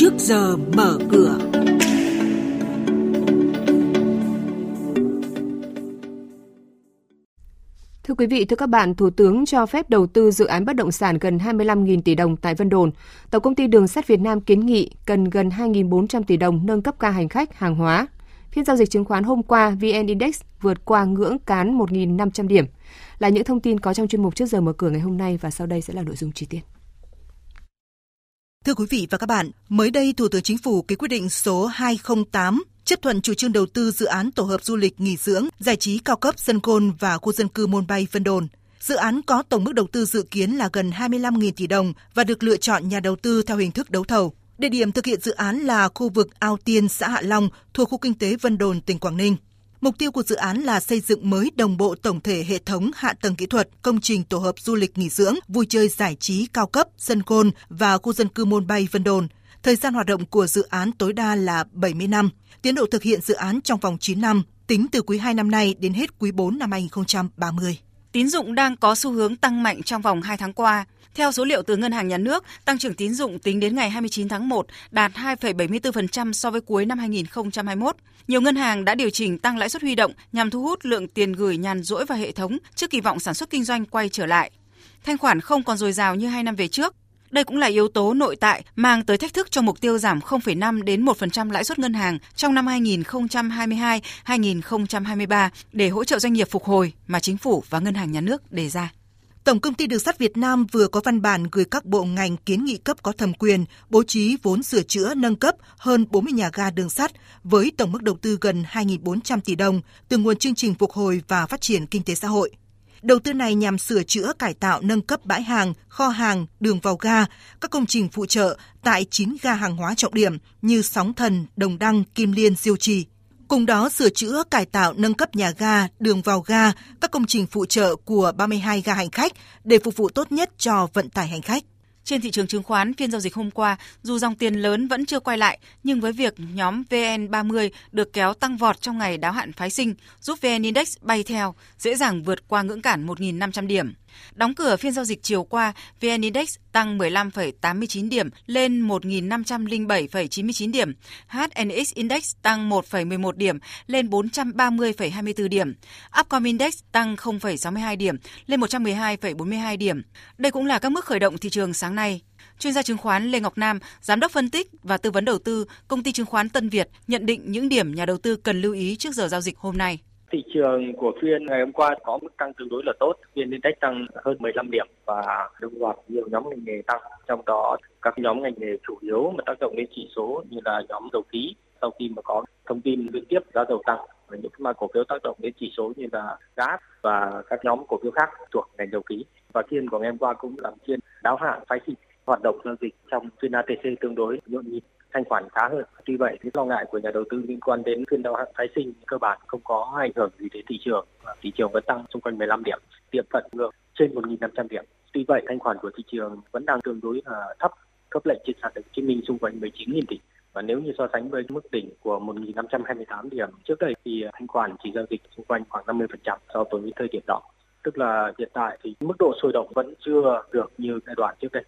trước giờ mở cửa. Thưa quý vị, thưa các bạn, Thủ tướng cho phép đầu tư dự án bất động sản gần 25.000 tỷ đồng tại Vân Đồn. Tổng công ty Đường sắt Việt Nam kiến nghị cần gần 2.400 tỷ đồng nâng cấp ca hành khách, hàng hóa. Phiên giao dịch chứng khoán hôm qua, VN Index vượt qua ngưỡng cán 1.500 điểm. Là những thông tin có trong chuyên mục trước giờ mở cửa ngày hôm nay và sau đây sẽ là nội dung chi tiết. Thưa quý vị và các bạn, mới đây Thủ tướng Chính phủ ký quyết định số 208 chấp thuận chủ trương đầu tư dự án tổ hợp du lịch nghỉ dưỡng, giải trí cao cấp sân côn và khu dân cư Môn Bay Vân Đồn. Dự án có tổng mức đầu tư dự kiến là gần 25.000 tỷ đồng và được lựa chọn nhà đầu tư theo hình thức đấu thầu. Địa điểm thực hiện dự án là khu vực Ao Tiên, xã Hạ Long, thuộc khu kinh tế Vân Đồn, tỉnh Quảng Ninh. Mục tiêu của dự án là xây dựng mới đồng bộ tổng thể hệ thống hạ tầng kỹ thuật, công trình tổ hợp du lịch nghỉ dưỡng, vui chơi giải trí cao cấp, sân côn và khu dân cư môn bay Vân Đồn. Thời gian hoạt động của dự án tối đa là 70 năm. Tiến độ thực hiện dự án trong vòng 9 năm, tính từ quý 2 năm nay đến hết quý 4 năm 2030. Tín dụng đang có xu hướng tăng mạnh trong vòng 2 tháng qua. Theo số liệu từ Ngân hàng Nhà nước, tăng trưởng tín dụng tính đến ngày 29 tháng 1 đạt 2,74% so với cuối năm 2021. Nhiều ngân hàng đã điều chỉnh tăng lãi suất huy động nhằm thu hút lượng tiền gửi nhàn rỗi vào hệ thống trước kỳ vọng sản xuất kinh doanh quay trở lại. Thanh khoản không còn dồi dào như hai năm về trước. Đây cũng là yếu tố nội tại mang tới thách thức cho mục tiêu giảm 0,5 đến 1% lãi suất ngân hàng trong năm 2022-2023 để hỗ trợ doanh nghiệp phục hồi mà chính phủ và ngân hàng nhà nước đề ra. Tổng công ty Đường sắt Việt Nam vừa có văn bản gửi các bộ ngành kiến nghị cấp có thẩm quyền bố trí vốn sửa chữa nâng cấp hơn 40 nhà ga đường sắt với tổng mức đầu tư gần 2.400 tỷ đồng từ nguồn chương trình phục hồi và phát triển kinh tế xã hội. Đầu tư này nhằm sửa chữa, cải tạo, nâng cấp bãi hàng, kho hàng, đường vào ga, các công trình phụ trợ tại 9 ga hàng hóa trọng điểm như Sóng Thần, Đồng Đăng, Kim Liên, Diêu Trì. Cùng đó sửa chữa, cải tạo, nâng cấp nhà ga, đường vào ga, các công trình phụ trợ của 32 ga hành khách để phục vụ tốt nhất cho vận tải hành khách. Trên thị trường chứng khoán, phiên giao dịch hôm qua, dù dòng tiền lớn vẫn chưa quay lại, nhưng với việc nhóm VN30 được kéo tăng vọt trong ngày đáo hạn phái sinh, giúp VN Index bay theo, dễ dàng vượt qua ngưỡng cản 1.500 điểm. Đóng cửa phiên giao dịch chiều qua, VN Index tăng 15,89 điểm lên 1.507,99 điểm. HNX Index tăng 1,11 điểm lên 430,24 điểm. Upcom Index tăng 0,62 điểm lên 112,42 điểm. Đây cũng là các mức khởi động thị trường sáng nay. Chuyên gia chứng khoán Lê Ngọc Nam, giám đốc phân tích và tư vấn đầu tư, công ty chứng khoán Tân Việt nhận định những điểm nhà đầu tư cần lưu ý trước giờ giao dịch hôm nay. Thị trường của phiên ngày hôm qua có mức tăng tương đối là tốt, phiên index tăng hơn 15 điểm và đồng loạt nhiều nhóm ngành nghề tăng, trong đó các nhóm ngành nghề chủ yếu mà tác động đến chỉ số như là nhóm dầu khí sau khi mà có thông tin liên tiếp giá dầu tăng và những mà cổ phiếu tác động đến chỉ số như là gas và các nhóm cổ phiếu khác thuộc ngành dầu khí. Và phiên của ngày hôm qua cũng là phiên đáo hạn phái sinh hoạt động giao dịch trong phiên ATC tương đối nhộn nhịp thanh khoản khá hơn. Tuy vậy, thì lo ngại của nhà đầu tư liên quan đến phiên đáo hạn phái sinh cơ bản không có ảnh hưởng gì đến thị trường. Thị trường vẫn tăng xung quanh 15 điểm, tiệm cận ngược trên 1.500 điểm. Tuy vậy, thanh khoản của thị trường vẫn đang tương đối là thấp, cấp lệnh trên sàn Hồ Chí Minh xung quanh 19.000 tỷ. Và nếu như so sánh với mức đỉnh của 1.528 điểm trước đây thì thanh khoản chỉ giao dịch xung quanh khoảng 50% so với thời điểm đó. Tức là hiện tại thì mức độ sôi động vẫn chưa được như giai đoạn trước đây.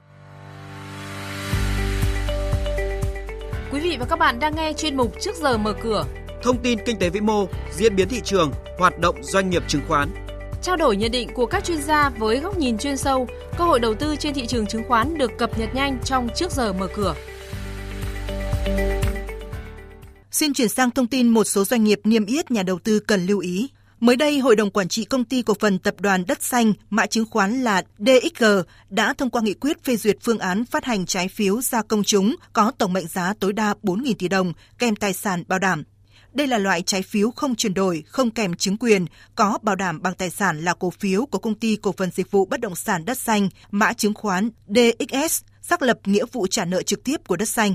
Quý vị và các bạn đang nghe chuyên mục Trước giờ mở cửa. Thông tin kinh tế vĩ mô, diễn biến thị trường, hoạt động doanh nghiệp chứng khoán. Trao đổi nhận định của các chuyên gia với góc nhìn chuyên sâu, cơ hội đầu tư trên thị trường chứng khoán được cập nhật nhanh trong Trước giờ mở cửa. Xin chuyển sang thông tin một số doanh nghiệp niêm yết nhà đầu tư cần lưu ý. Mới đây, Hội đồng Quản trị Công ty Cổ phần Tập đoàn Đất Xanh, mã chứng khoán là DXG, đã thông qua nghị quyết phê duyệt phương án phát hành trái phiếu ra công chúng có tổng mệnh giá tối đa 4.000 tỷ đồng, kèm tài sản bảo đảm. Đây là loại trái phiếu không chuyển đổi, không kèm chứng quyền, có bảo đảm bằng tài sản là cổ phiếu của công ty cổ phần dịch vụ bất động sản Đất Xanh, mã chứng khoán DXS, xác lập nghĩa vụ trả nợ trực tiếp của Đất Xanh.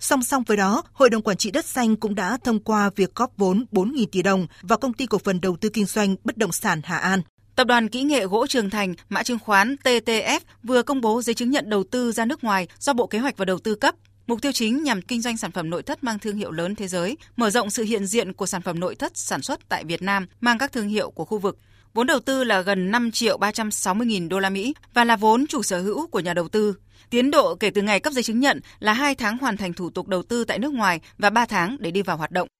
Song song với đó, Hội đồng Quản trị Đất Xanh cũng đã thông qua việc góp vốn 4.000 tỷ đồng vào công ty cổ phần đầu tư kinh doanh bất động sản Hà An. Tập đoàn Kỹ nghệ gỗ Trường Thành, mã chứng khoán TTF vừa công bố giấy chứng nhận đầu tư ra nước ngoài do Bộ Kế hoạch và Đầu tư cấp. Mục tiêu chính nhằm kinh doanh sản phẩm nội thất mang thương hiệu lớn thế giới, mở rộng sự hiện diện của sản phẩm nội thất sản xuất tại Việt Nam mang các thương hiệu của khu vực. Vốn đầu tư là gần 5 triệu 360 nghìn đô la Mỹ và là vốn chủ sở hữu của nhà đầu tư. Tiến độ kể từ ngày cấp giấy chứng nhận là 2 tháng hoàn thành thủ tục đầu tư tại nước ngoài và 3 tháng để đi vào hoạt động.